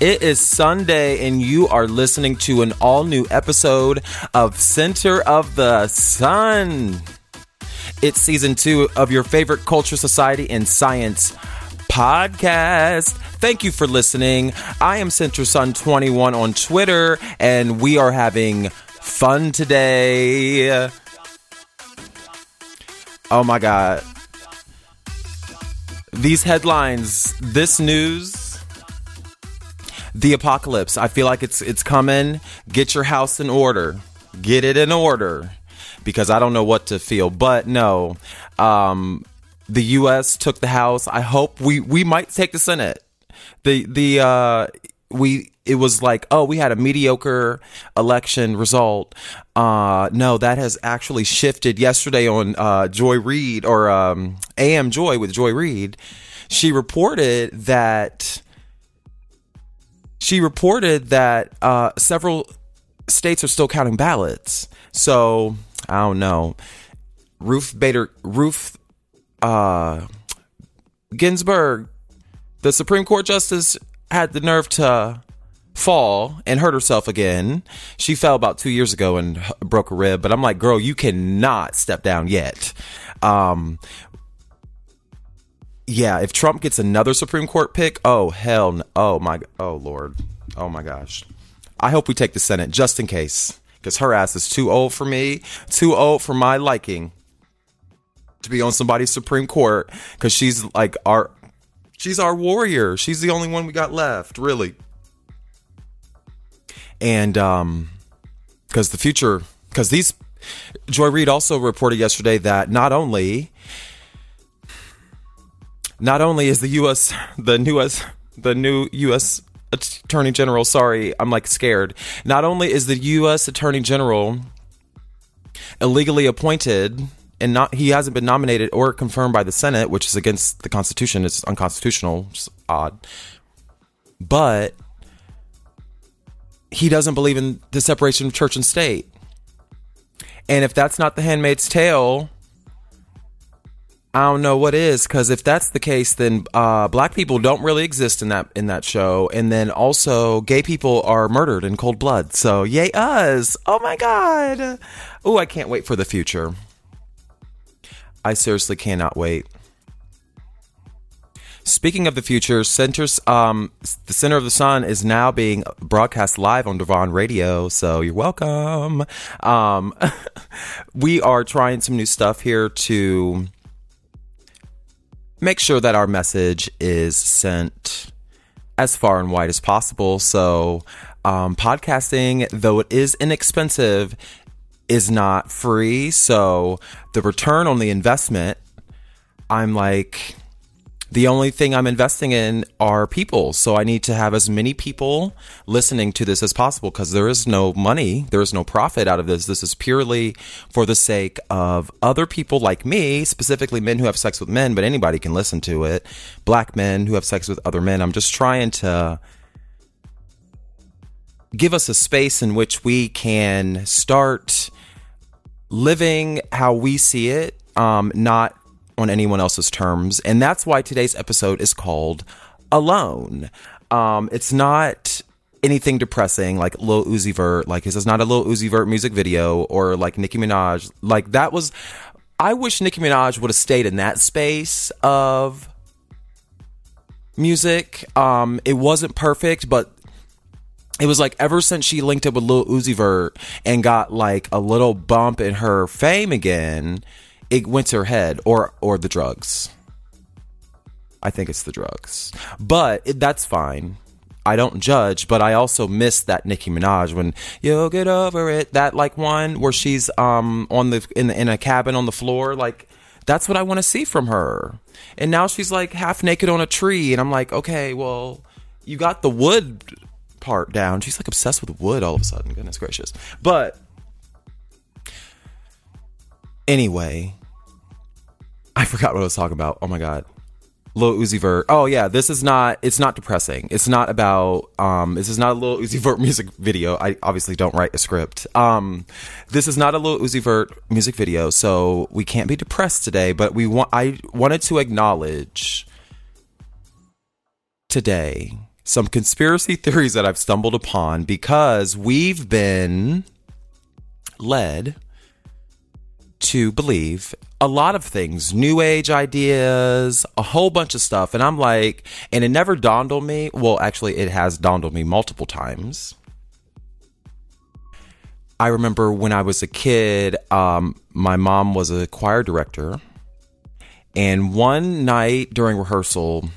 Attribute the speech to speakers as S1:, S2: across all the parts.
S1: It is Sunday, and you are listening to an all new episode of Center of the Sun. It's season two of your favorite culture, society, and science podcast. Thank you for listening. I am Center Sun 21 on Twitter, and we are having fun today. Oh my God. These headlines, this news, the apocalypse. I feel like it's it's coming. Get your house in order. Get it in order because I don't know what to feel. But no, um, the U.S. took the House. I hope we we might take the Senate. The the uh, we it was like oh we had a mediocre election result. Uh, no, that has actually shifted. Yesterday on uh, Joy Reid or um, AM Joy with Joy Reid, she reported that she reported that uh, several states are still counting ballots. So I don't know. Ruth Bader, Ruth uh, Ginsburg, the Supreme Court justice, had the nerve to fall and hurt herself again. She fell about two years ago and broke a rib. But I'm like, girl, you cannot step down yet. Um, yeah, if Trump gets another Supreme Court pick, oh hell, oh my, oh lord, oh my gosh. I hope we take the Senate just in case, because her ass is too old for me, too old for my liking to be on somebody's Supreme Court. Because she's like our, she's our warrior. She's the only one we got left, really. And um, because the future, because these, Joy Reid also reported yesterday that not only not only is the U.S. the newest the new U.S. Attorney General. Sorry, I'm like scared. Not only is the U.S. Attorney General illegally appointed and not he hasn't been nominated or confirmed by the Senate, which is against the Constitution. It's unconstitutional. It's odd, but he doesn't believe in the separation of church and state. And if that's not the handmaid's tale, I don't know what is because if that's the case, then uh, black people don't really exist in that in that show, and then also gay people are murdered in cold blood. So yay us! Oh my god! Oh, I can't wait for the future. I seriously cannot wait. Speaking of the future, centers um, the center of the sun is now being broadcast live on Devon Radio, so you're welcome. Um, we are trying some new stuff here to make sure that our message is sent as far and wide as possible. So, um, podcasting, though it is inexpensive, is not free. So the return on the investment, I'm like, the only thing I'm investing in are people. So I need to have as many people listening to this as possible because there is no money, there is no profit out of this. This is purely for the sake of other people like me, specifically men who have sex with men, but anybody can listen to it. Black men who have sex with other men. I'm just trying to give us a space in which we can start living how we see it, um, not on anyone else's terms. And that's why today's episode is called Alone. Um, it's not anything depressing like Lil Uzi Vert. Like this is not a Lil Uzi Vert music video or like Nicki Minaj. Like that was. I wish Nicki Minaj would have stayed in that space of music. Um, it wasn't perfect, but it was like ever since she linked up with Lil Uzi Vert and got like a little bump in her fame again, it went to her head or or the drugs. I think it's the drugs, but it, that's fine. I don't judge, but I also miss that Nicki Minaj when you'll get over it. That like one where she's um on the in in a cabin on the floor, like that's what I want to see from her. And now she's like half naked on a tree, and I'm like, okay, well, you got the wood part down. She's like obsessed with wood all of a sudden. Goodness gracious. But anyway, I forgot what I was talking about. Oh my god. Lil Uzi Vert. Oh yeah, this is not. It's not depressing. It's not about. Um, this is not a Lil Uzi Vert music video. I obviously don't write a script. Um, this is not a Lil Uzi Vert music video, so we can't be depressed today. But we want. I wanted to acknowledge today some conspiracy theories that I've stumbled upon because we've been led to believe a lot of things, new age ideas, a whole bunch of stuff. And I'm like, and it never dawned on me. Well, actually, it has dawned on me multiple times. I remember when I was a kid, um, my mom was a choir director. And one night during rehearsal,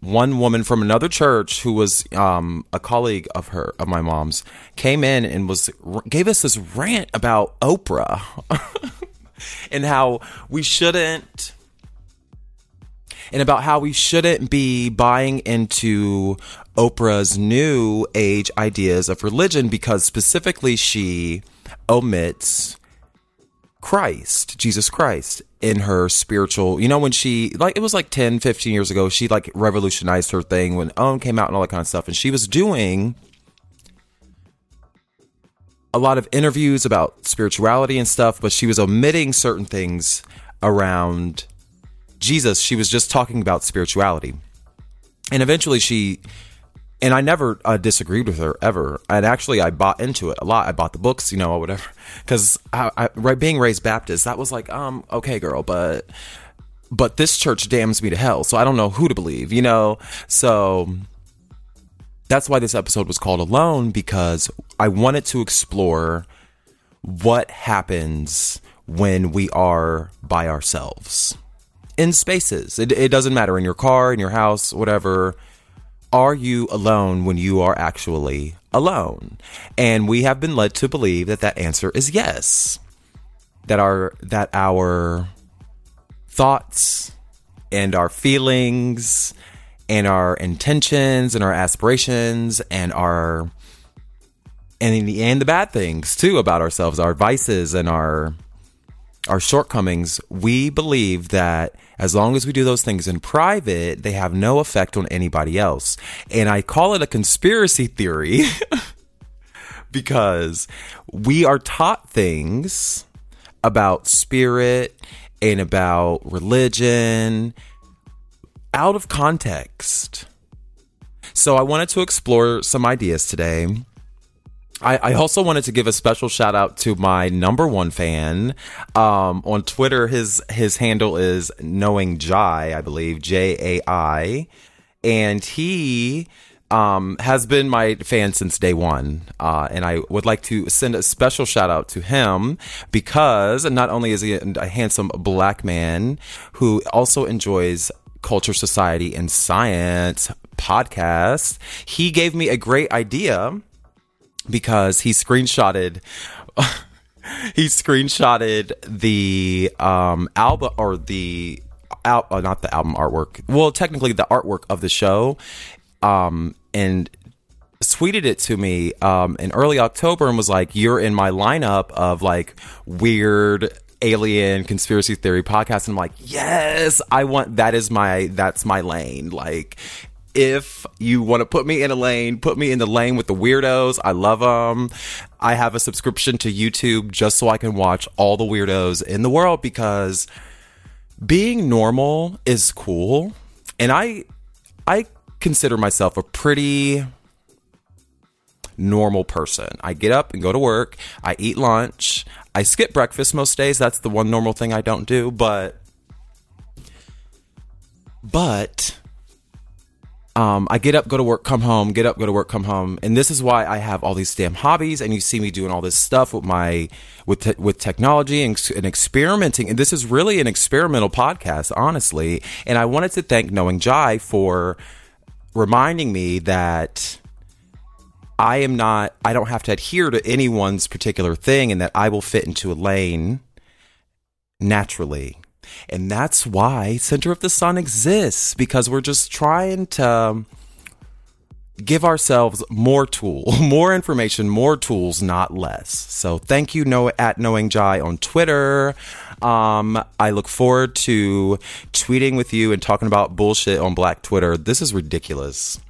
S1: one woman from another church who was um, a colleague of her of my mom's came in and was gave us this rant about Oprah and how we shouldn't and about how we shouldn't be buying into Oprah's new age ideas of religion because specifically she omits Christ, Jesus Christ, in her spiritual, you know, when she, like, it was like 10, 15 years ago, she like revolutionized her thing when Own came out and all that kind of stuff. And she was doing a lot of interviews about spirituality and stuff, but she was omitting certain things around Jesus. She was just talking about spirituality. And eventually she and I never uh, disagreed with her ever. And actually, I bought into it a lot. I bought the books, you know, or whatever, because right, being raised Baptist, that was like, um, okay, girl, but but this church damns me to hell, so I don't know who to believe, you know. So that's why this episode was called Alone because I wanted to explore what happens when we are by ourselves in spaces. It, it doesn't matter in your car, in your house, whatever are you alone when you are actually alone? And we have been led to believe that that answer is yes. That our that our thoughts and our feelings and our intentions and our aspirations and our and the and the bad things too about ourselves, our vices and our our shortcomings, we believe that as long as we do those things in private, they have no effect on anybody else. And I call it a conspiracy theory because we are taught things about spirit and about religion out of context. So I wanted to explore some ideas today I, I, also wanted to give a special shout out to my number one fan um, on Twitter. His his handle is knowing Jai, I believe J A I, and he um, has been my fan since day one. Uh, and I would like to send a special shout out to him because not only is he a handsome black man who also enjoys culture, society, and science podcast, he gave me a great idea because he screenshotted he screenshotted the um album or the out uh, not the album artwork. Well, technically the artwork of the show, um, and tweeted it to me um in early October and was like, "You're in my lineup of like weird." Alien conspiracy theory podcast and I'm like yes I want that is my that's my lane like if you want to put me in a lane, put me in the lane with the weirdos. I love them. I have a subscription to YouTube just so I can watch all the weirdos in the world because being normal is cool. And I I consider myself a pretty normal person. I get up and go to work. I eat lunch. I skip breakfast most days. That's the one normal thing I don't do, but but um, I get up, go to work, come home, get up, go to work, come home, and this is why I have all these damn hobbies. And you see me doing all this stuff with my with te- with technology and, and experimenting. And this is really an experimental podcast, honestly. And I wanted to thank Knowing Jai for reminding me that I am not. I don't have to adhere to anyone's particular thing, and that I will fit into a lane naturally. And that's why Center of the Sun exists because we're just trying to give ourselves more tool, more information, more tools, not less. So thank you know at knowing Jai on Twitter. Um, I look forward to tweeting with you and talking about bullshit on Black Twitter. This is ridiculous.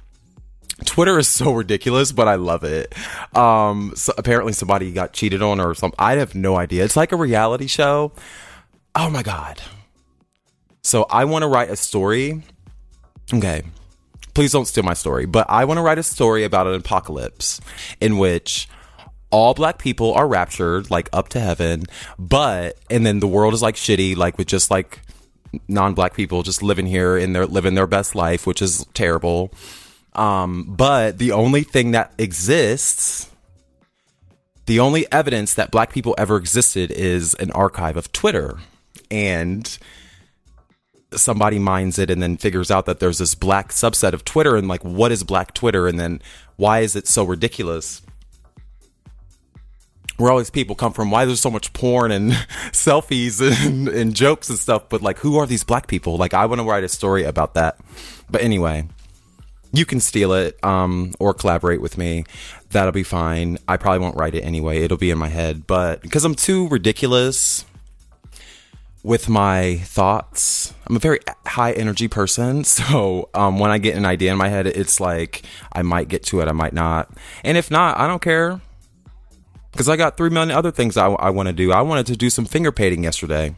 S1: Twitter is so ridiculous, but I love it. Um, so apparently somebody got cheated on or something. I have no idea. It's like a reality show. Oh my god. So I want to write a story. Okay. Please don't steal my story, but I want to write a story about an apocalypse in which all black people are raptured like up to heaven, but and then the world is like shitty like with just like non-black people just living here and they're living their best life, which is terrible. Um, but the only thing that exists the only evidence that black people ever existed is an archive of Twitter. And somebody mines it and then figures out that there's this black subset of Twitter and like what is black Twitter and then why is it so ridiculous? Where all these people come from, why there's so much porn and selfies and, and jokes and stuff, but like who are these black people? Like I want to write a story about that. But anyway, you can steal it um, or collaborate with me. That'll be fine. I probably won't write it anyway. It'll be in my head, but because I'm too ridiculous with my thoughts. I'm a very high energy person, so um, when I get an idea in my head, it's like I might get to it, I might not, and if not, I don't care because I got three million other things I, I want to do. I wanted to do some finger painting yesterday,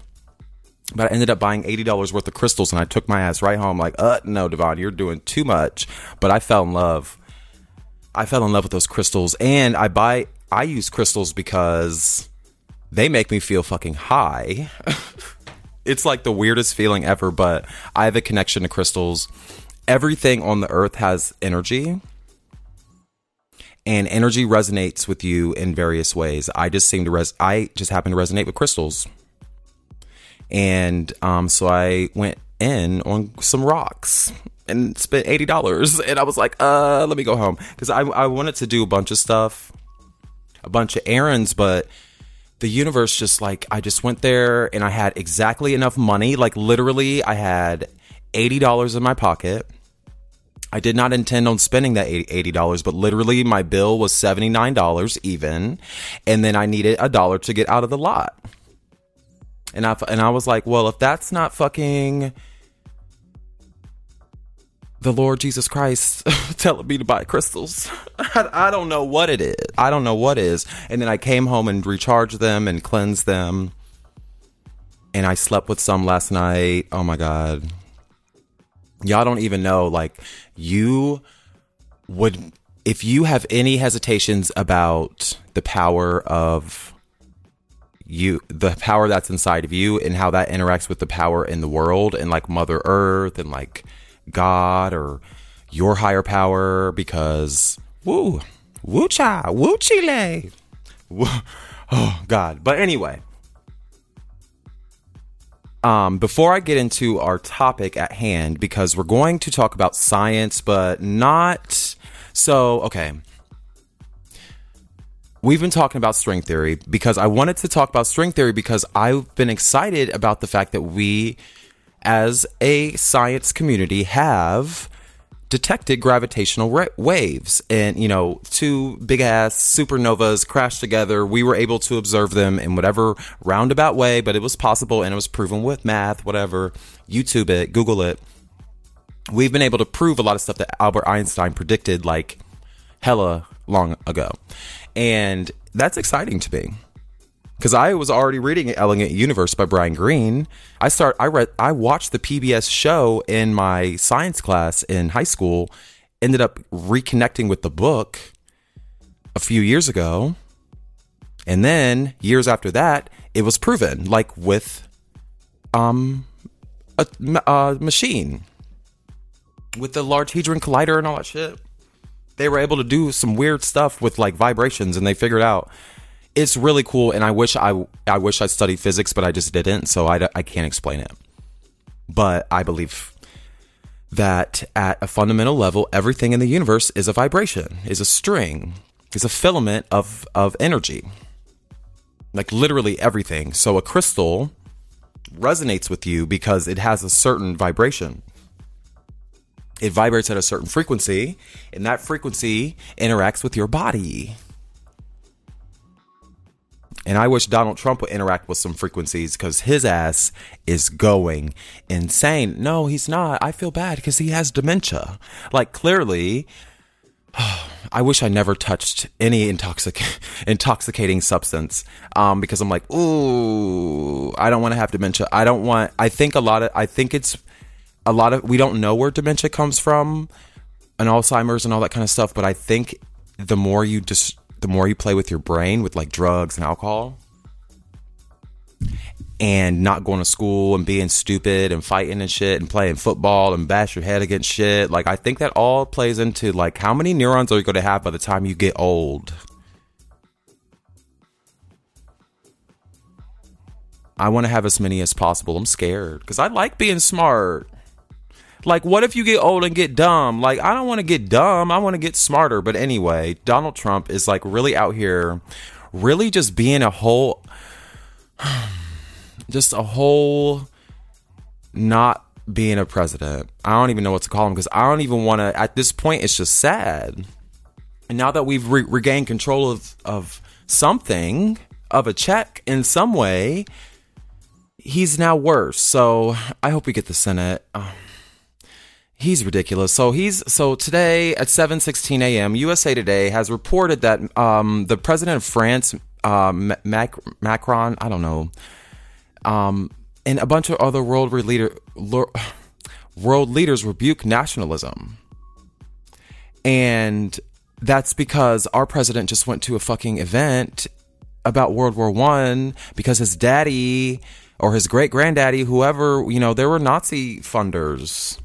S1: but I ended up buying eighty dollars worth of crystals, and I took my ass right home. Like, uh, no, Devon, you're doing too much. But I fell in love. I fell in love with those crystals, and I buy. I use crystals because they make me feel fucking high. it's like the weirdest feeling ever, but I have a connection to crystals. Everything on the earth has energy. And energy resonates with you in various ways. I just seem to res I just happen to resonate with crystals. And um, so I went in on some rocks and spent eighty dollars. And I was like, uh, let me go home. Because I I wanted to do a bunch of stuff, a bunch of errands, but the universe just like I just went there and I had exactly enough money. Like literally, I had eighty dollars in my pocket. I did not intend on spending that eighty dollars, but literally my bill was seventy nine dollars even, and then I needed a dollar to get out of the lot. And I and I was like, well, if that's not fucking the Lord Jesus Christ telling me to buy crystals. I, I, don't know what it is. I don't know what is. And then I came home and recharged them and cleansed them. And I slept with some last night. Oh my God. Y'all don't even know. Like, you would, if you have any hesitations about the power of you, the power that's inside of you and how that interacts with the power in the world and like Mother Earth and like, God or your higher power because woo, woo cha, woo chile. Oh God. But anyway, um, before I get into our topic at hand, because we're going to talk about science, but not so. Okay. We've been talking about string theory because I wanted to talk about string theory because I've been excited about the fact that we, as a science community, have detected gravitational ra- waves. And you know two big ass supernovas crashed together. We were able to observe them in whatever roundabout way but it was possible and it was proven with math whatever. Youtube it google it. We've been able to prove a lot of stuff that albert einstein predicted like hella long ago and that's exciting to me because I was already reading Elegant Universe by Brian Greene. I start I read I watched the PBS show in my science class in high school, ended up reconnecting with the book a few years ago. And then years after that, it was proven like with um a, a machine with the Large Hadron Collider and all that shit. They were able to do some weird stuff with like vibrations and they figured out it's really cool and i wish i i wish i studied physics but i just didn't so i, I can't explain it. But i believe that at a fundamental level everything in the universe is a vibration is a string is a filament of of energy. Like literally everything. So a crystal resonates with you because it has a certain vibration it vibrates at a certain frequency and that frequency interacts with your body and I wish Donald Trump would interact with some frequencies because his ass is going insane. No, he's not. I feel bad because he has dementia. Like, clearly, I wish I never touched any intoxic- intoxicating substance um, because I'm like, ooh, I don't want to have dementia. I don't want, I think a lot of, I think it's a lot of, we don't know where dementia comes from and Alzheimer's and all that kind of stuff, but I think the more you just, the more you play with your brain with like drugs and alcohol and not going to school and being stupid and fighting and shit and playing football and bash your head against shit like i think that all plays into like how many neurons are you going to have by the time you get old? I want to have as many as possible. I'm scared because i like being smart like, what if you get old and get dumb? Like, I don't want to get dumb. I want to get smarter. But anyway, Donald Trump is like really out here, really just being a whole, just a whole, not being a president. I don't even know what to call him because I don't even want to. At this point, it's just sad. And now that we've re- regained control of of something, of a check in some way, he's now worse. So I hope we get the Senate. Um, He's ridiculous. So he's so today at 7:16 a.m. USA Today has reported that um, the president of France, uh, Mac- Macron, I don't know, um, and a bunch of other world leader world leaders rebuke nationalism, and that's because our president just went to a fucking event about World War One because his daddy or his great granddaddy, whoever you know, there were Nazi funders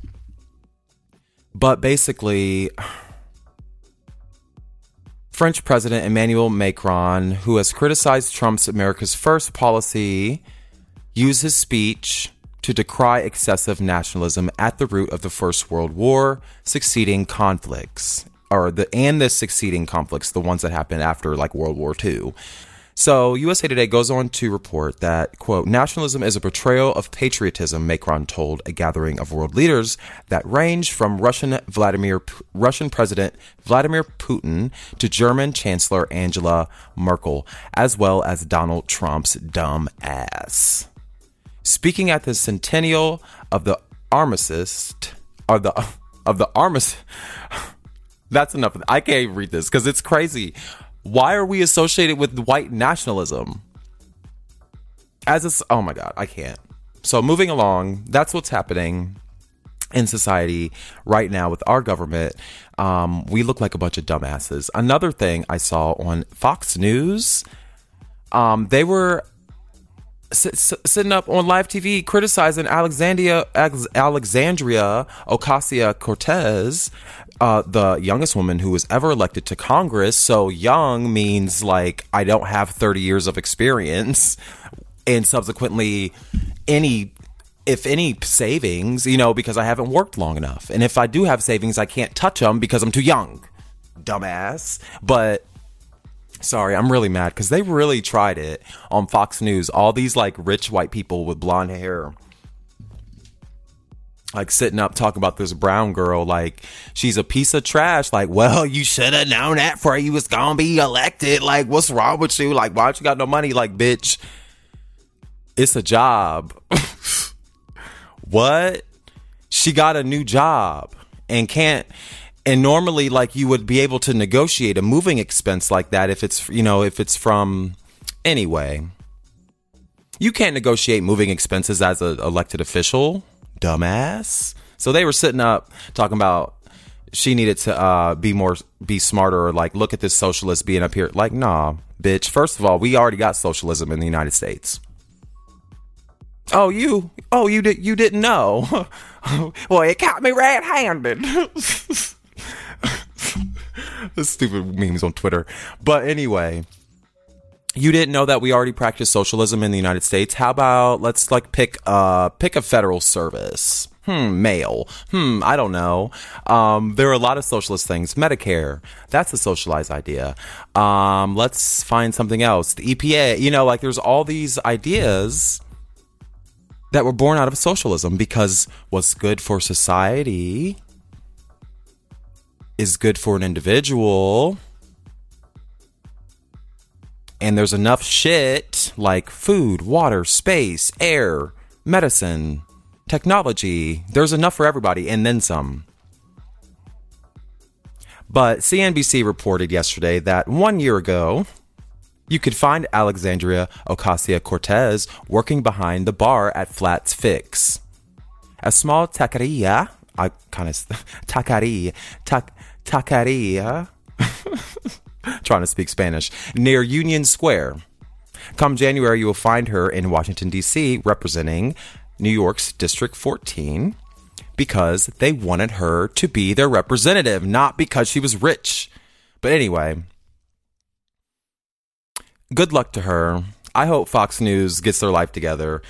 S1: but basically, French President Emmanuel Macron, who has criticized Trump's America's First policy, used his speech to decry excessive nationalism at the root of the First World War, succeeding conflicts, or the and the succeeding conflicts, the ones that happened after like World War II. So USA Today goes on to report that, quote, nationalism is a betrayal of patriotism, Macron told a gathering of world leaders that range from Russian Vladimir Russian President Vladimir Putin to German Chancellor Angela Merkel, as well as Donald Trump's dumb ass. Speaking at the centennial of the armistice, of the of the armistice. That's enough. I can't read this because it's crazy. Why are we associated with white nationalism? As a, oh my god, I can't. So moving along, that's what's happening in society right now with our government. Um, we look like a bunch of dumbasses. Another thing I saw on Fox News, um, they were sitting up on live TV criticizing Alexandria Alexandria Ocasio Cortez uh, the youngest woman who was ever elected to Congress. So young means like I don't have 30 years of experience, and subsequently, any if any savings, you know, because I haven't worked long enough. And if I do have savings, I can't touch them because I'm too young. Dumbass. But Sorry, I'm really mad because they really tried it on Fox News. All these like rich white people with blonde hair like sitting up talking about this brown girl like she's a piece of trash. Like well you should have known that before you was gonna be elected. Like what's wrong with you? Like why don't you got no money? Like bitch it's a job. What? She got a new job and can't and normally like you would be able to negotiate a moving expense like that if it's you know if it's from anyway. You can't negotiate moving expenses as an elected official dumbass. So they were sitting up talking about she needed to uh, be more, be smarter, or like look at this socialist being up here. Like, nah, bitch. First of all, we already got socialism in the United States. Oh, you, oh, you did, you didn't know. well, it caught me red-handed. the stupid memes on Twitter. But anyway, you didn't know that we already practice socialism in the United States. How about let's like pick uh pick a federal service. Hmm, mail. Hmm, I don't know. Um, there are a lot of socialist things. Medicare, that's a socialized idea. Um, let's find something else. The EPA, you know, like there's all these ideas that were born out of socialism because what's good for society is good for an individual and there's enough shit like food, water, space, air, medicine, technology. There's enough for everybody and then some. But CNBC reported yesterday that one year ago, you could find Alexandria Ocasio Cortez working behind the bar at Flats Fix. A small taqueria, I kind of, taqueria, tac, taqueria. trying to speak Spanish, near Union Square. Come January, you will find her in Washington, D.C., representing New York's District 14 because they wanted her to be their representative, not because she was rich. But anyway, good luck to her. I hope Fox News gets their life together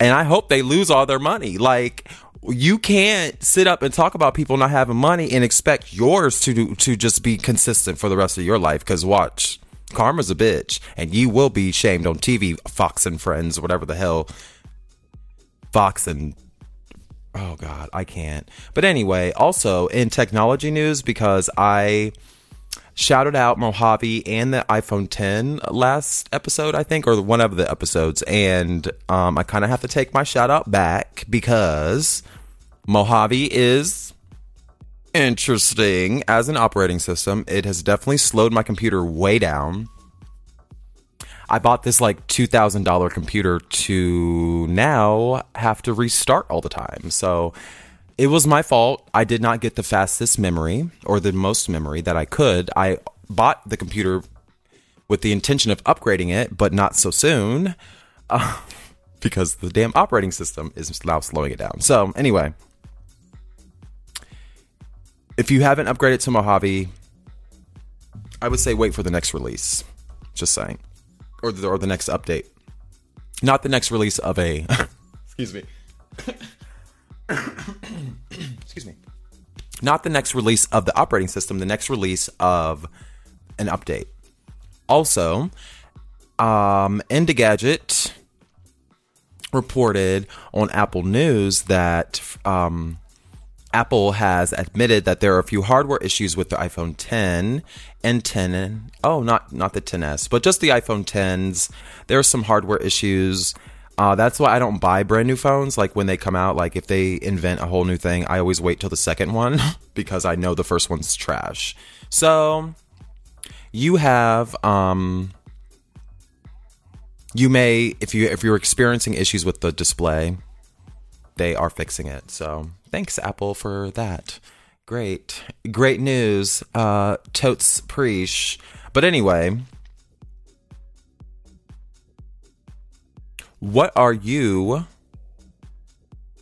S1: and I hope they lose all their money. Like, you can't sit up and talk about people not having money and expect yours to to just be consistent for the rest of your life. Because watch, karma's a bitch, and you will be shamed on TV. Fox and Friends, whatever the hell, Fox and oh god, I can't. But anyway, also in technology news, because I shouted out Mojave and the iPhone 10 last episode, I think, or one of the episodes. And um, I kind of have to take my shout out back because Mojave is interesting as an operating system. It has definitely slowed my computer way down. I bought this like $2,000 computer to now have to restart all the time. So it was my fault. I did not get the fastest memory or the most memory that I could. I bought the computer with the intention of upgrading it, but not so soon uh, because the damn operating system is now slowing it down. So, anyway, if you haven't upgraded to Mojave, I would say wait for the next release. Just saying, or the, or the next update, not the next release of a. excuse me. excuse me. Not the next release of the operating system. The next release of an update. Also, um, Engadget reported on Apple News that um, Apple has admitted that there are a few hardware issues with the iPhone 10 and 10. Oh, not not the 10s, but just the iPhone 10s. There are some hardware issues. Uh, that's why I don't buy brand new phones. Like when they come out, like if they invent a whole new thing, I always wait till the second one because I know the first one's trash. So you have um, you may if you if you're experiencing issues with the display, they are fixing it. So thanks, Apple, for that. Great, great news. Uh, totes preach. But anyway, what are you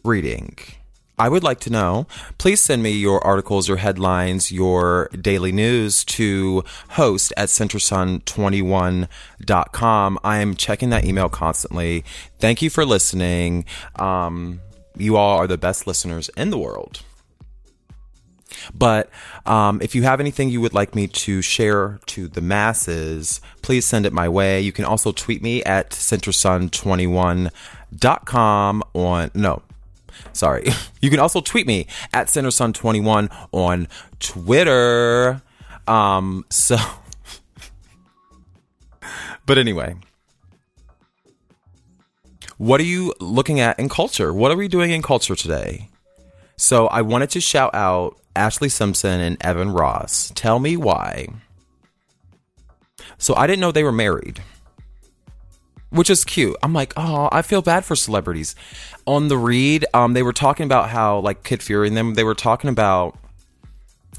S1: reading? I would like to know. Please send me your articles, your headlines, your daily news to host at centersun21.com. I am checking that email constantly. Thank you for listening. Um, you all are the best listeners in the world. But um, if you have anything you would like me to share to the masses, please send it my way. You can also tweet me at centersun21.com on, no, sorry. You can also tweet me at centersun21 on Twitter. Um, so, but anyway. What are you looking at in culture? What are we doing in culture today? So I wanted to shout out Ashlee Simpson and Evan Ross. Tell me why. So I didn't know they were married, which is cute. I'm like, oh, I feel bad for celebrities. On the read, um, they were talking about how like Kid Fury and them. They were talking about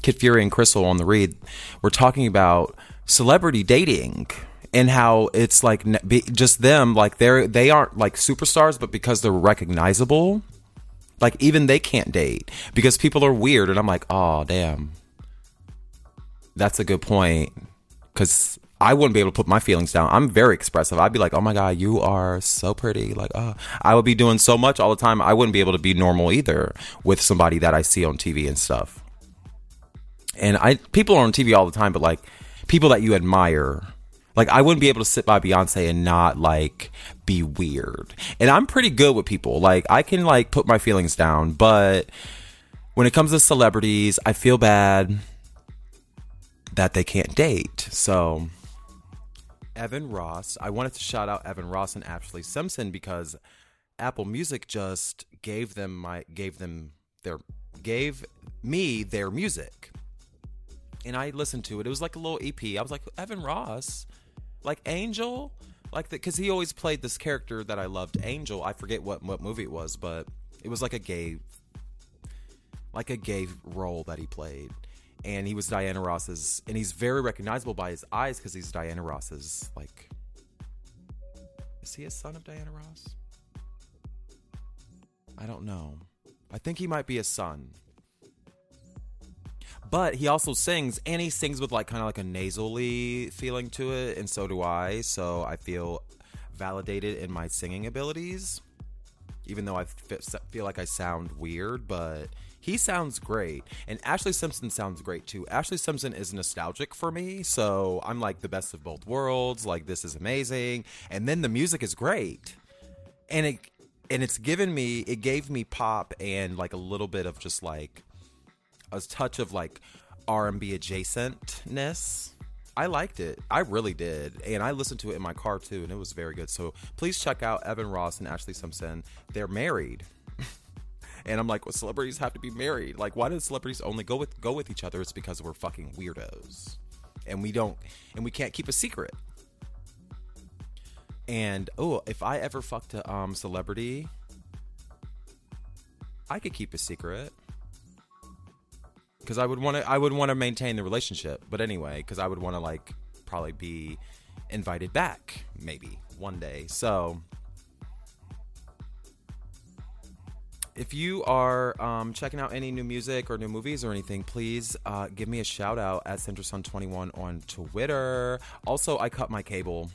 S1: Kid Fury and Crissle on the read. We're talking about celebrity dating and how it's like just them like they're they aren't like superstars but because they're recognizable like even they can't date because people are weird and i'm like oh damn. That's a good point because i wouldn't be able to put my feelings down. I'm very expressive. I'd be like oh my god you are so pretty. Like oh i would be doing so much all the time i wouldn't be able to be normal either with somebody that i see on tv and stuff. And i people are on tv all the time but like people that you admire like I wouldn't be able to sit by Beyonce and not like be weird. And I'm pretty good with people. Like I can like put my feelings down, but when it comes to celebrities, I feel bad that they can't date. So Evan Ross, I wanted to shout out Evan Ross and Ashlee Simpson because Apple Music just gave them my gave them their gave me their music. And I listened to it. It was like a little EP. I was like, Evan Ross like Angel, like that because he always played this character that I loved, Angel. I forget what what movie it was, but it was like a gay, like a gay role that he played, and he was Diana Ross's, and he's very recognizable by his eyes because he's Diana Ross's like. Is he a son of Diana Ross? I don't know. I think he might be a son but he also sings and he sings with like kind of like a nasally feeling to it and so do i. So i feel validated in my singing abilities even though i feel like i sound weird but he sounds great. And Ashlee simpson sounds great too. Ashlee simpson is nostalgic for me so i'm like the best of both worlds. Like this is amazing. And then the music is great. And it and it's given me it gave me pop and like a little bit of just like a touch of like R&B adjacentness. I liked it. I really did. And I listened to it in my car too, and it was very good. So please check out Evan Ross and Ashlee Simpson. They're married. and I'm like, well, celebrities have to be married. Like, why do celebrities only go with go with each other? It's because we're fucking weirdos. And we don't and we can't keep a secret. And oh, if I ever fucked a um celebrity, I could keep a secret because I would want to I would want to maintain the relationship. But anyway, because I would want to like probably be invited back maybe one day. So if you are um, checking out any new music or new movies or anything, please uh, give me a shout out at CenterSun21 on Twitter. Also, I cut my cable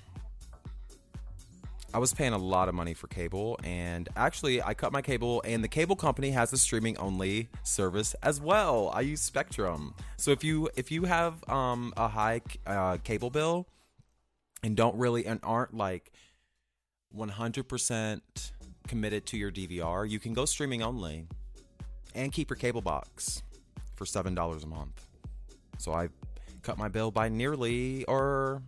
S1: I was paying a lot of money for cable, and actually, I cut my cable, and the cable company has a streaming only service as well. I use Spectrum, so if you if you have um, a high uh, cable bill and don't really and aren't like one hundred percent committed to your DVR, you can go streaming only and keep your cable box for seven dollars a month. So I cut my bill by nearly or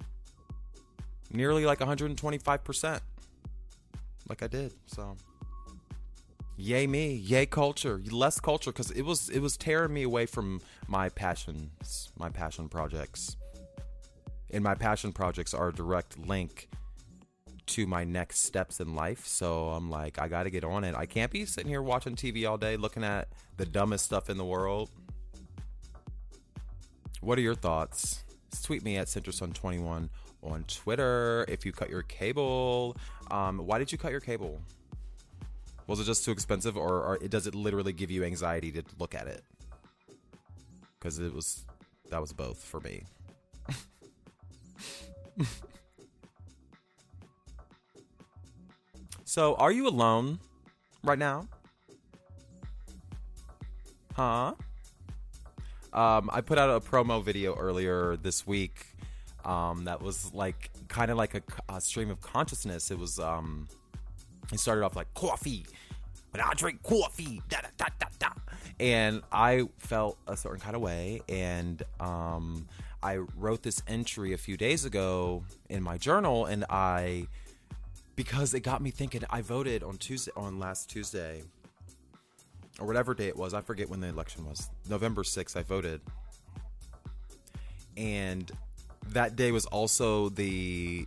S1: nearly like 125% like I did. So yay me, yay culture, less culture because it was it was tearing me away from my passions, my passion projects. And my passion projects are a direct link to my next steps in life. So I'm like, I got to get on it. I can't be sitting here watching TV all day looking at the dumbest stuff in the world. What are your thoughts? Tweet me at CenterSun21 on Twitter. If you cut your cable, um, why did you cut your cable? Was it just too expensive, or, or does it literally give you anxiety to look at it? Because it was that was both for me. so, are you alone right now? Huh? Um, I put out a promo video earlier this week. Um, that was like kind of like a, a, stream of consciousness. It was um, it started off like coffee, but I drink coffee, da da da da da, and I felt a certain kind of way, and um, I wrote this entry a few days ago in my journal, and I because it got me thinking. I voted on Tuesday on last Tuesday or whatever day it was. I forget when the election was. November 6th, I voted. And that day was also the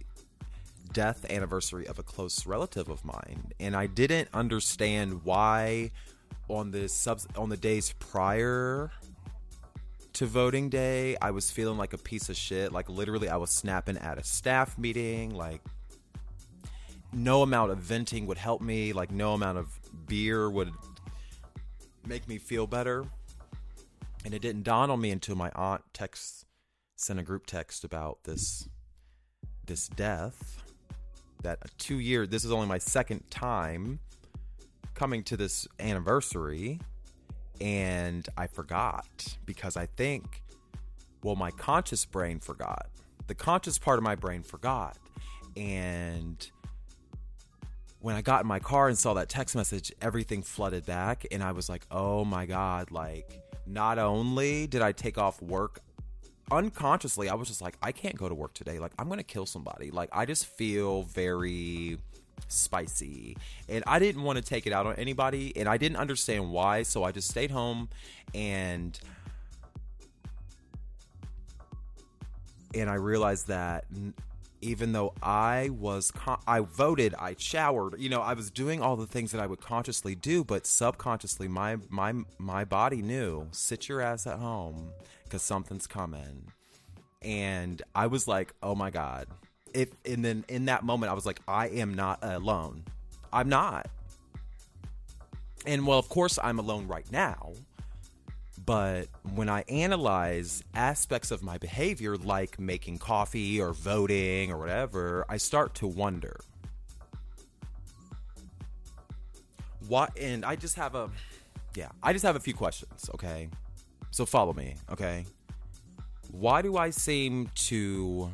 S1: death anniversary of a close relative of mine. And I didn't understand why on the subs on the days prior to voting day, I was feeling like a piece of shit. Like literally I was snapping at a staff meeting, like no amount of venting would help me, like no amount of beer would make me feel better. And it didn't dawn on me until my aunt texts sent a group text about this this death. That two year this is only my second time coming to this anniversary and I forgot because I think well my conscious brain forgot. The conscious part of my brain forgot. And when I got in my car and saw that text message, everything flooded back. And I was like, oh my God, like, not only did I take off work unconsciously, I was just like, I can't go to work today. Like, I'm to kill somebody. Like, I just feel very spicy. And I didn't want to take it out on anybody. And I didn't understand why. So I just stayed home and. And I realized that even though I was con- I voted, I showered, you know, I was doing all the things that I would consciously do, but subconsciously my my my body knew, sit your ass at home cuz something's coming. And I was like, "Oh my god." If and then in that moment I was like, "I am not alone." I'm not. And well, of course I'm alone right now. But when I analyze aspects of my behavior, like making coffee or voting or whatever, I start to wonder. What, and I just have a, yeah, I just have a few questions, okay? So follow me, okay? Why do I seem to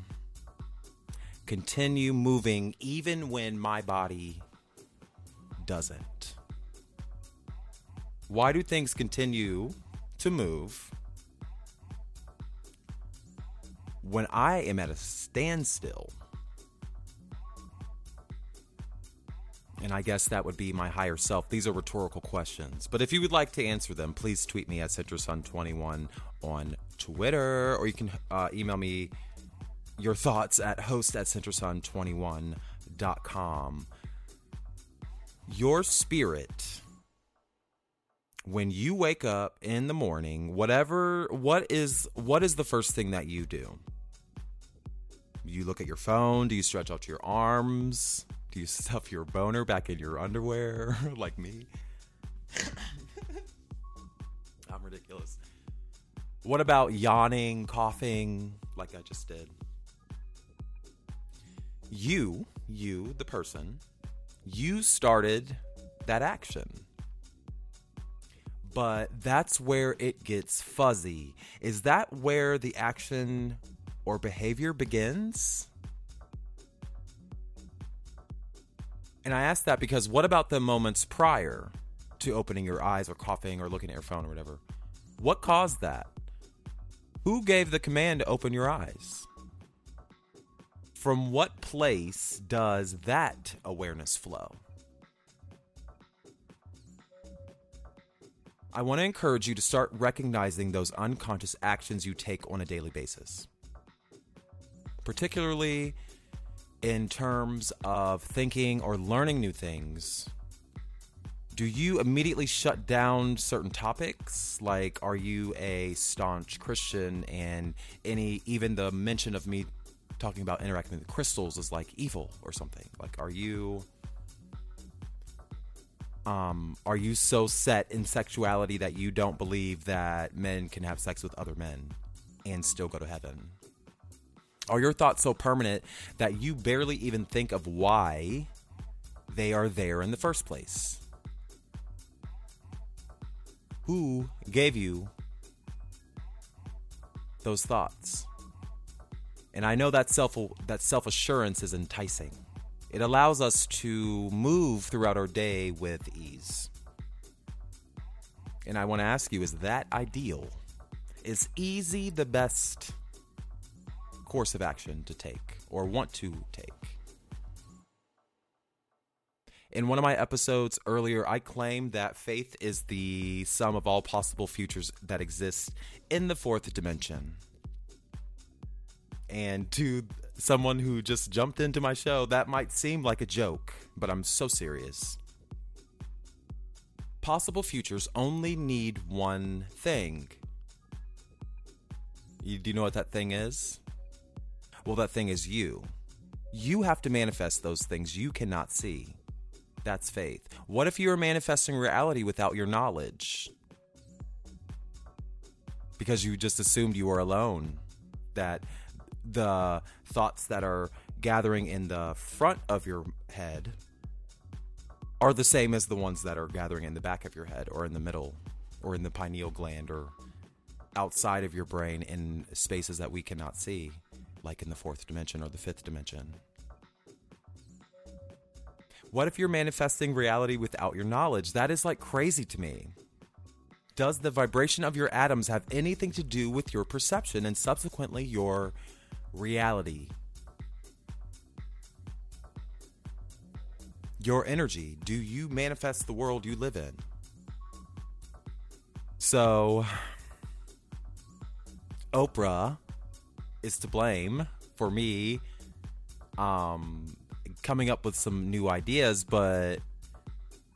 S1: continue moving even when my body doesn't? Why do things continue to move when I am at a standstill. And I guess that would be my higher self. These are rhetorical questions. But if you would like to answer them, please tweet me at CenterSun21 on Twitter, or you can uh, email me your thoughts at host at centersun21.com. Your spirit when you wake up in the morning, whatever what is what is the first thing that you do? You look at your phone, do you stretch out your arms? Do you stuff your boner back in your underwear like me? I'm ridiculous. What about yawning, coughing like I just did? You, you, the person, you started that action but that's where it gets fuzzy. Is that where the action or behavior begins? And I ask that because what about the moments prior to opening your eyes or coughing or looking at your phone or whatever? What caused that? Who gave the command to open your eyes? From what place does that awareness flow? I want to encourage you to start recognizing those unconscious actions you take on a daily basis, particularly in terms of thinking or learning new things. Do you immediately shut down certain topics? Like, are you a staunch Christian and any, even the mention of me talking about interacting with crystals is like evil or something? Like, are you um, are you so set in sexuality that you don't believe that men can have sex with other men and still go to heaven? Are your thoughts so permanent that you barely even think of why they are there in the first place? Who gave you those thoughts. And I know that self that self-assurance is enticing. It allows us to move throughout our day with ease. And I want to ask you is that ideal? Is easy the best course of action to take or want to take? In one of my episodes earlier, I claimed that faith is the sum of all possible futures that exist in the fourth dimension. And to someone who just jumped into my show, that might seem like a joke, but I'm so serious. Possible futures only need one thing. You, do you know what that thing is? Well, that thing is you. You have to manifest those things you cannot see. That's faith. What if you are manifesting reality without your knowledge? Because you just assumed you were alone. That the thoughts that are gathering in the front of your head are the same as the ones that are gathering in the back of your head or in the middle or in the pineal gland or outside of your brain in spaces that we cannot see, like in the fourth dimension or the fifth dimension. What if you're manifesting reality without your knowledge? That is like crazy to me. Does the vibration of your atoms have anything to do with your perception and subsequently your reality? Your energy. Do you manifest the world you live in? So, Oprah is to blame for me um, coming up with some new ideas, but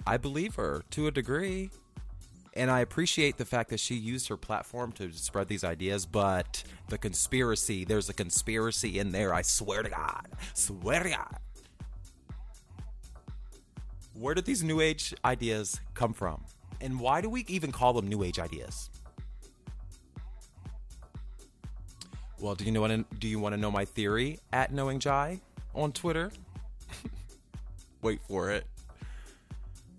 S1: I believe her to a degree. And I appreciate the fact that she used her platform to spread these ideas, but the conspiracy, there's a conspiracy in there, I swear to God. Swear to God. Where did these new age ideas come from? And why do we even call them new age ideas? Well, do you know what do you want to know my theory at knowing Jai on Twitter? Wait for it.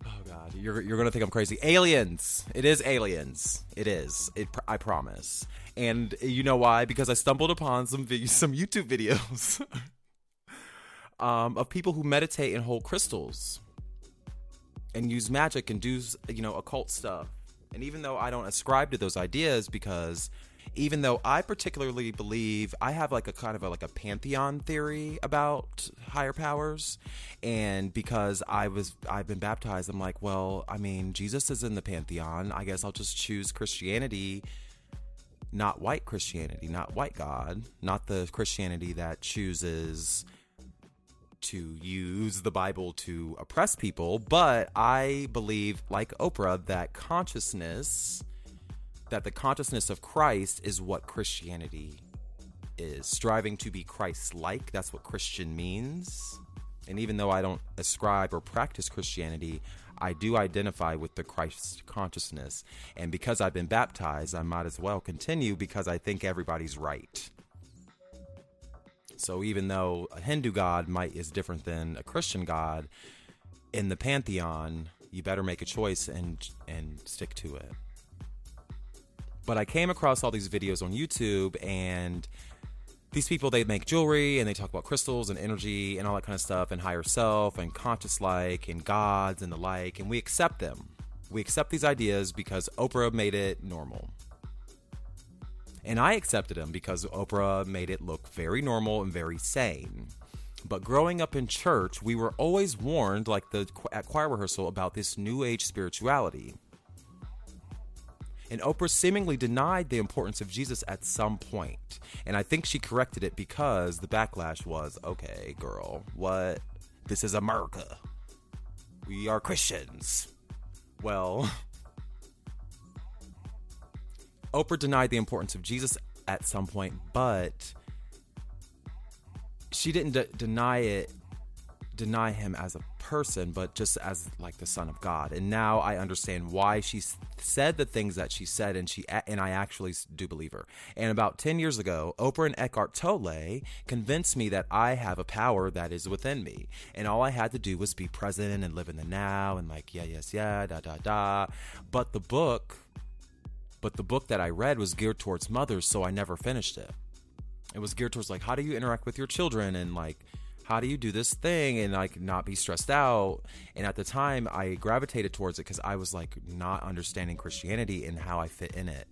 S1: Oh god, you're you're gonna think I'm crazy. Aliens. It is aliens. It is. It. I promise. And you know why? Because I stumbled upon some vi- some YouTube videos um, of people who meditate and hold crystals and use magic and do you know occult stuff. And even though I don't ascribe to those ideas because even though I particularly believe I have like a kind of a, like a pantheon theory about higher powers, and because I was I've been baptized, I'm like, well, I mean, Jesus is in the pantheon. I guess I'll just choose Christianity, not white Christianity, not white God, not the Christianity that chooses to use the Bible to oppress people, but I believe, like Oprah, that consciousness that the consciousness of Christ is what Christianity is. Striving to be Christ like, that's what Christian means. And even though I don't ascribe or practice Christianity, I do identify with the Christ consciousness. And because I've been baptized, I might as well continue because I think everybody's right. So even though a Hindu god might is different than a Christian god, in the pantheon, you better make a choice and and stick to it. But I came across all these videos on YouTube and these people they make jewelry and they talk about crystals and energy and all that kind of stuff and higher self and conscious like and gods and the like and we accept them. We accept these ideas because Oprah made it normal. And I accepted them because Oprah made it look very normal and very sane. But growing up in church, we were always warned, like the at choir rehearsal, about this new age spirituality. And Oprah seemingly denied the importance of Jesus at some point. And I think she corrected it because the backlash was okay, girl, what? This is America. We are Christians. Well, Oprah denied the importance of Jesus at some point, but she didn't de- deny it deny him as a person, but just as like the son of God. And now I understand why she said the things that she said, and she and I actually do believe her. And about ten years ago, Oprah and Eckhart Tolle convinced me that I have a power that is within me, and all I had to do was be present and live in the now, and like yeah, yes, yeah, da da da. But the book But the book that I read was geared towards mothers, so I never finished it. It was geared towards like how do you interact with your children and like how do you do this thing and like not be stressed out? And at the time i gravitated towards it because i was like not understanding christianity and how i fit in it.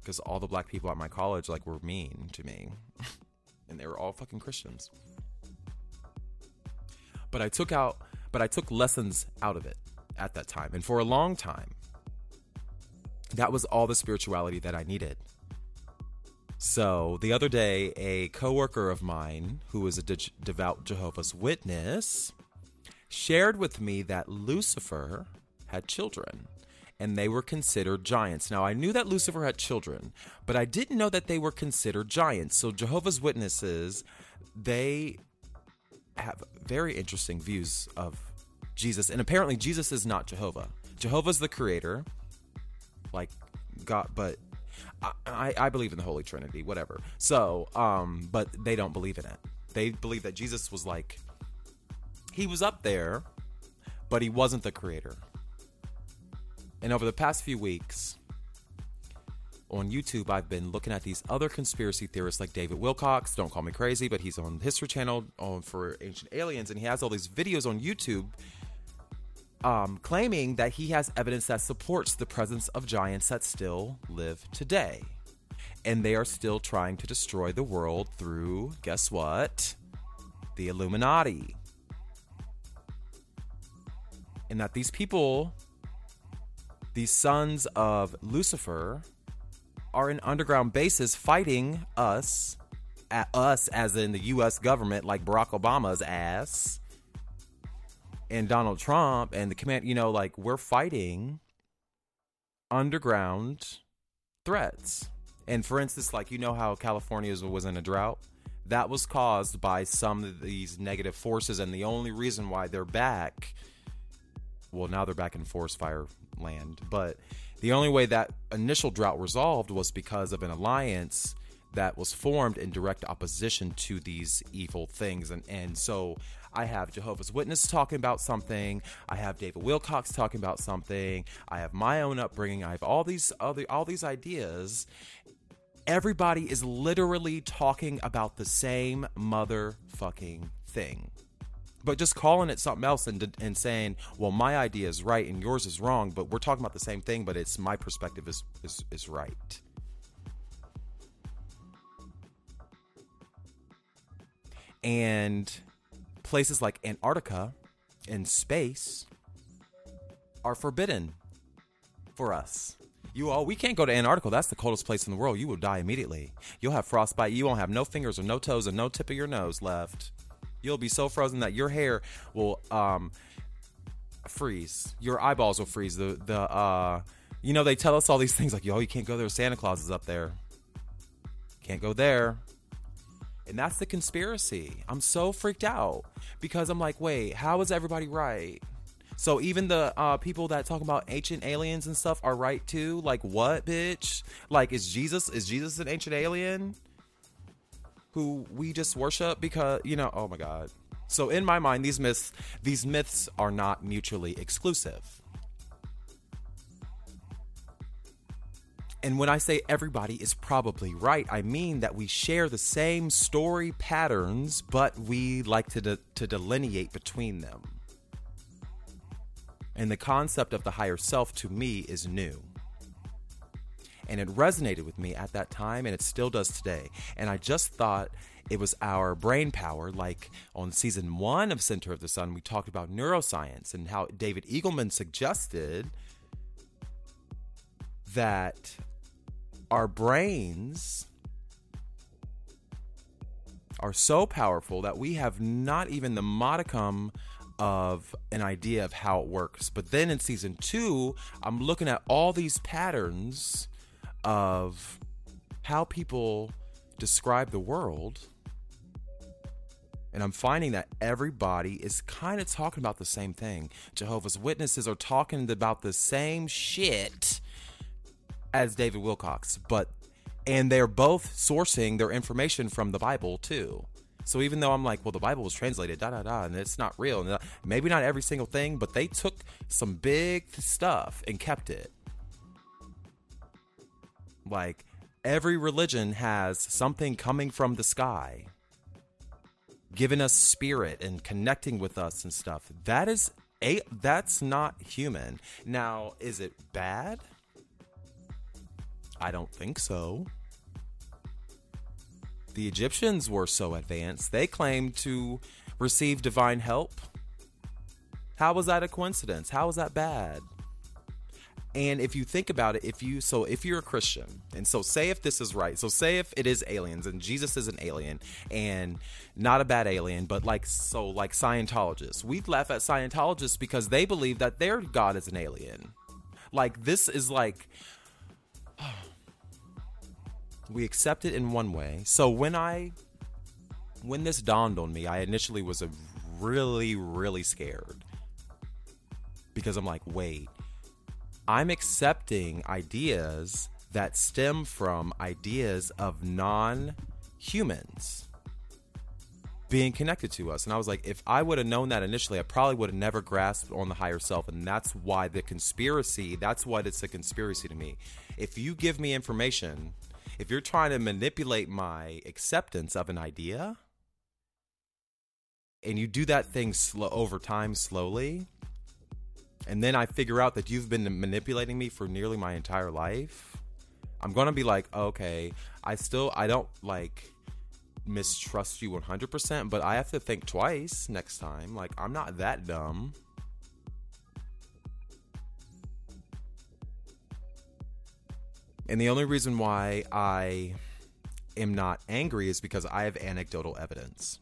S1: Because all the black people at my college like were mean to me. And they were all fucking christians. But i took out but i took lessons out of it at that time. And for a long time that was all the spirituality that i needed so the other day, a coworker of mine who is a de- devout Jehovah's Witness shared with me that Lucifer had children and they were considered giants. Now, I knew that Lucifer had children, but I didn't know that they were considered giants. So, Jehovah's Witnesses, they have very interesting views of Jesus. And apparently, Jesus is not Jehovah. Jehovah's the creator, like God, but I, I believe in the Holy Trinity, whatever. So, um, but they don't believe in it. They believe that Jesus was like, he was up there, but he wasn't the creator. And over the past few weeks on YouTube, I've been looking at these other conspiracy theorists like David Wilcox. Don't call me crazy, but he's on History Channel on for Ancient Aliens, and he has all these videos on YouTube um, claiming that he has evidence that supports the presence of giants that still live today. And they are still trying to destroy the world through, guess what? The Illuminati. And that these people, these sons of Lucifer, are in underground bases fighting us, at us as in the US government, like Barack Obama's ass and Donald Trump and the command, you know, like we're fighting underground threats. And for instance, like you know how California was in a drought? That was caused by some of these negative forces, and the only reason why they're back, well, now they're back in forest fire land, but the only way that initial drought resolved was because of an alliance that was formed in direct opposition to these evil things. And, and so I have Jehovah's Witness talking about something. I have David Wilcox talking about something. I have my own upbringing. I have all these other, all these ideas. Everybody is literally talking about the same motherfucking thing but just calling it something else and, and saying, well, my idea is right and yours is wrong, but we're talking about the same thing, but it's my perspective is, is, is right. And places like Antarctica and space are forbidden for us. You all, we can't go to Antarctica. That's the coldest place in the world. You will die immediately. You'll have frostbite. You won't have no fingers or no toes and no tip of your nose left. You'll be so frozen that your hair will um, freeze. Your eyeballs will freeze. The the uh, you know they tell us all these things like yo, you can't go there. Santa Claus is up there. Can't go there. And that's the conspiracy. I'm so freaked out because I'm like, wait, how is everybody right? So even the uh, people that talk about ancient aliens and stuff are right too. Like what, bitch? Like is Jesus is Jesus an ancient alien who we just worship because you know? Oh my god. So in my mind, these myths these myths are not mutually exclusive. And when I say everybody is probably right, I mean that we share the same story patterns, but we like to, de- to delineate between them. And the concept of the higher self to me is new. And it resonated with me at that time, and it still does today. And I just thought it was our brain power. Like on season one of Center of the Sun, we talked about neuroscience and how David Eagleman suggested that our brains are so powerful that we have not even the modicum of an idea of how it works. But then in season two, I'm looking at all these patterns of how people describe the world. And I'm finding that everybody is kind of talking about the same thing. Jehovah's Witnesses are talking about the same shit as David Wilcox, but and they're both sourcing their information from the Bible too. So even though I'm like, well, the Bible was translated, da da da, and it's not real, and uh, maybe not every single thing, but they took some big stuff and kept it. Like every religion has something coming from the sky, giving us spirit and connecting with us and stuff. That is a that's not human. Now, is it bad? I don't think so. The Egyptians were so advanced, they claimed to receive divine help. How was that a coincidence? How was that bad? And if you think about it, if you so if you're a Christian, and so say if this is right, so say if it is aliens and Jesus is an alien and not a bad alien, but like so like Scientologists, we'd laugh at Scientologists because they believe that their God is an alien. Like this is like we accept it in one way. So when I when this dawned on me, I initially was really really scared because I'm like, wait, I'm accepting ideas that stem from ideas of non humans being connected to us. And I was like, if I would have known that initially, I probably would have never grasped on the higher self. And that's why the conspiracy, that's what it's a conspiracy to me. If you give me information, if you're trying to manipulate my acceptance of an idea, and you do that thing slow over time slowly, and then I figure out that you've been manipulating me for nearly my entire life, I'm gonna be like, okay, I still I don't like mistrust you 100%, but I have to think twice next time. Like I'm not that dumb. And the only reason why I am not angry is because I have anecdotal evidence.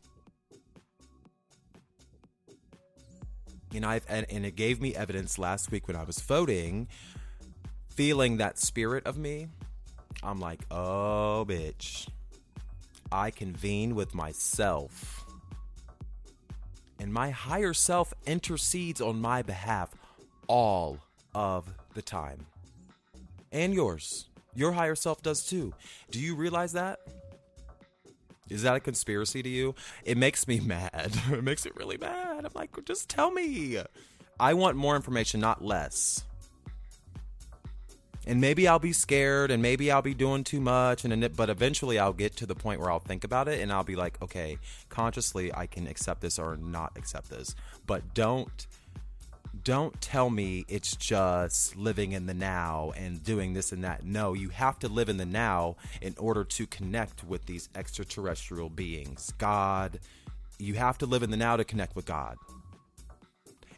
S1: and I've and, and it gave me evidence last week when I was voting, feeling that spirit of me. I'm like, oh, bitch. I convene with myself. And my higher self intercedes on my behalf all of the time. And yours. Your higher self does too. Do you realize that? Is that a conspiracy to you? It makes me mad. it makes it really mad. I'm like, just tell me. I want more information, not less. And maybe I'll be scared and maybe I'll be doing too much and but eventually I'll get to the point where I'll think about it and I'll be like, okay, consciously I can accept this or not accept this. But don't don't tell me it's just living in the now and doing this and that. No, you have to live in the now in order to connect with these extraterrestrial beings. God, you have to live in the now to connect with God.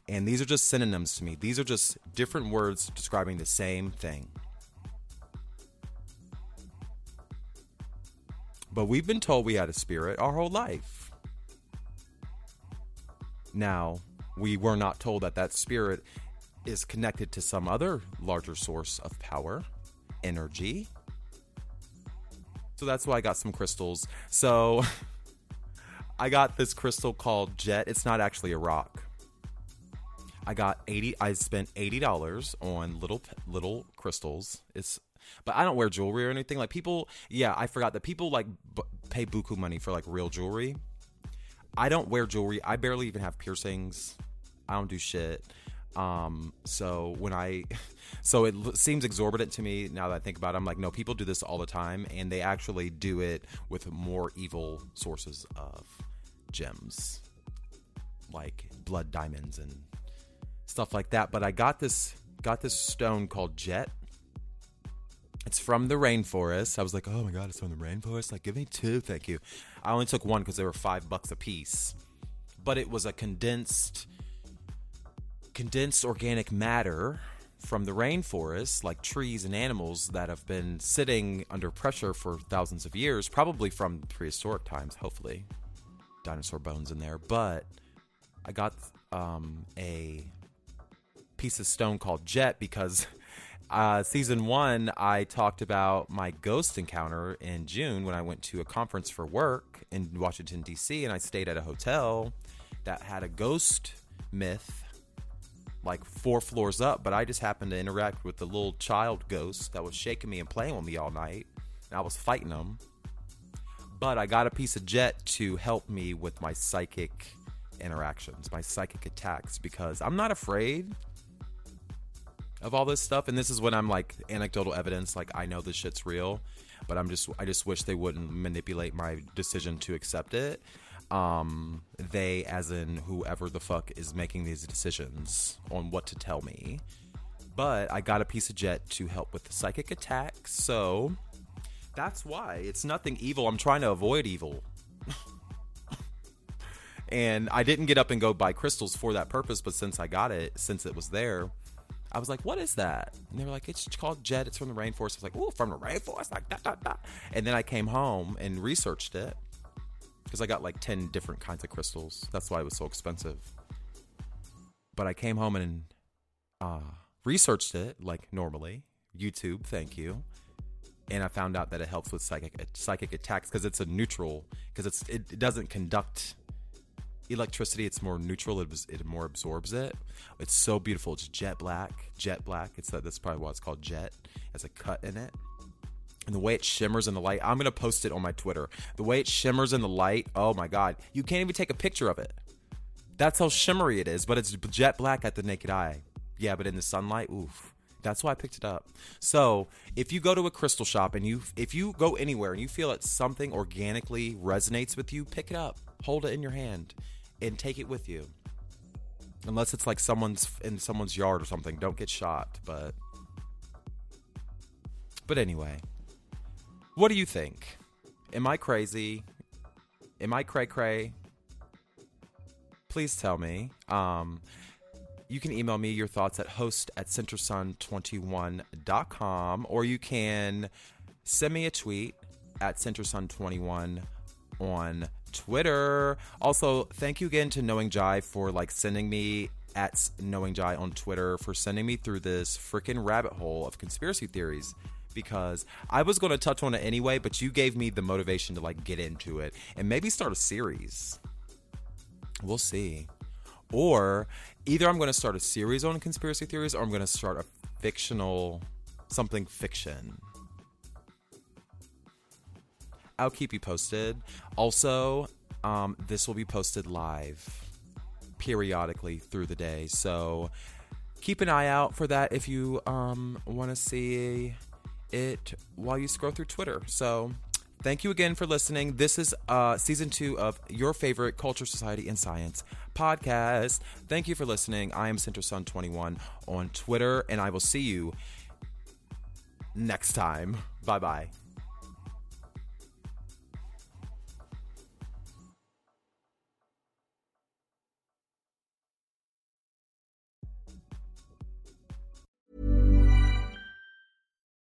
S1: And these are just synonyms to me. These are just different words describing the same thing. But we've been told we had a spirit our whole life. Now, we were not told that that spirit is connected to some other larger source of power, energy. So that's why I got some crystals. So I got this crystal called Jet. It's not actually a rock. I got 80 I spent $80 on little little crystals. It's but I don't wear jewelry or anything. Like people, yeah, I forgot that people like b- pay buku money for like real jewelry. I don't wear jewelry. I barely even have piercings. I don't do shit. Um, so when I, so it seems exorbitant to me now that I think about it. I'm like, no, people do this all the time, and they actually do it with more evil sources of gems, like blood diamonds and stuff like that. But I got this, got this stone called jet. It's from the rainforest. I was like, oh my god, it's from the rainforest. Like, give me two, thank you. I only took one because they were five bucks a piece, but it was a condensed condensed organic matter from the rainforest, like trees and animals that have been sitting under pressure for thousands of years, probably from prehistoric times, hopefully. Dinosaur bones in there. But I got um, a piece of stone called Jet because uh, season one, I talked about my ghost encounter in June when I went to a conference for work in Washington, D.C., and I stayed at a hotel that had a ghost myth like four floors up, but I just happened to interact with the little child ghost that was shaking me and playing with me all night. And I was fighting them. But I got a piece of jet to help me with my psychic interactions, my psychic attacks, because I'm not afraid of all this stuff. And this is when I'm like anecdotal evidence, like I know this shit's real, but I'm just I just wish they wouldn't manipulate my decision to accept it. Um, they, as in whoever the fuck is making these decisions on what to tell me. But I got a piece of jet to help with the psychic attack, so that's why it's nothing evil. I'm trying to avoid evil. and I didn't get up and go buy crystals for that purpose, but since I got it, since it was there, I was like, "What is that?" And they were like, "It's called jet. It's from the rainforest." I was like, "Oh, from the rainforest!" Like that, that, that. And then I came home and researched it because I got like ten different kinds of crystals. That's why it was so expensive. But I came home and uh, researched it like normally. YouTube, thank you. And I found out that it helps with psychic psychic attacks because it's a neutral because it's it, it doesn't conduct electricity it's more neutral it, it more absorbs it. It's so beautiful it's jet black jet black it's that that's probably why it's called jet has a cut in it. And the way it shimmers in the light i'm gonna post it on my twitter. The way it shimmers in the light oh my god you can't even take a picture of it. That's how shimmery it is but it's jet black at the naked eye. Yeah but in the sunlight oof. That's why I picked it up. So, if you go to a crystal shop and you if you go anywhere and you feel that something organically resonates with you, pick it up. Hold it in your hand and take it with you. Unless it's like someone's in someone's yard or something, don't get shot, but But anyway, what do you think? Am I crazy? Am I cray cray? Please tell me. Um you can email me your thoughts at host at centersun21.com or you can send me a tweet at centersun21 on Twitter. Also, thank you again to Knowing Jai for like sending me at Knowing Jai on Twitter for sending me through this freaking rabbit hole of conspiracy theories because I was going to touch on it anyway, but you gave me the motivation to like get into it and maybe start a series. We'll see. Or either I'm going to start a series on conspiracy theories or I'm going to start a fictional something fiction. I'll keep you posted. Also, um, this will be posted live periodically through the day. So keep an eye out for that if you um, want to see it while you scroll through Twitter. So thank you again for listening. This is uh, season two of your favorite Culture, Society, and Science podcast. Thank you for listening. I am CenterSun21 on Twitter, and I will see you next time. Bye bye.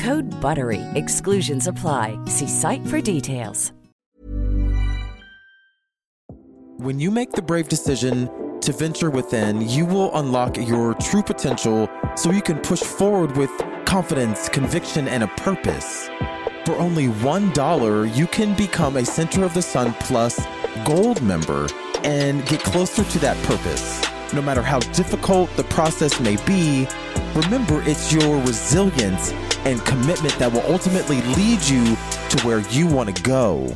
S2: Code BUTTERY. Exclusions apply. See site for details.
S1: When you make the brave decision to venture within, you will unlock your true potential so you can push forward with confidence, conviction, and a purpose. For only $1, you can become a Center of the Sun Plus Gold member and get closer to that purpose. No matter how difficult the process may be, remember it's your resilience and commitment that will ultimately lead you to where you want to go.